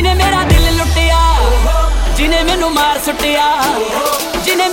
ਜਿਨੇ ਮੇਰਾ ਦਿਲ ਲੁੱਟਿਆ ਜਿਨੇ ਮੈਨੂੰ ਮਾਰ ਸੁੱਟਿਆ ਜਿਨੇ